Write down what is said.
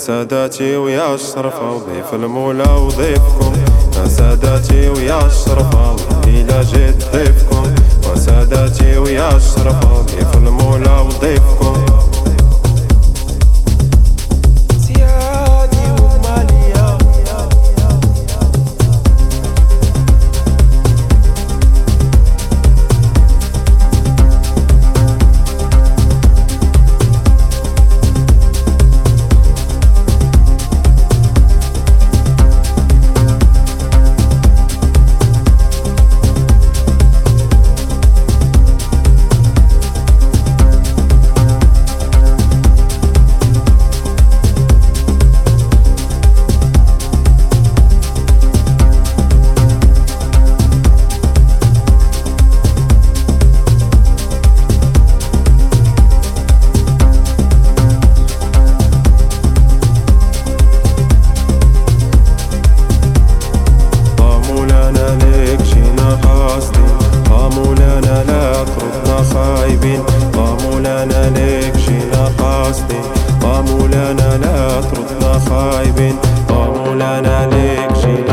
وساداتي ويا الشرفة وضيف المولى وضيفكم قصدي قاموا لنا لا تردنا خايبين. قاموا لنا ليك جيل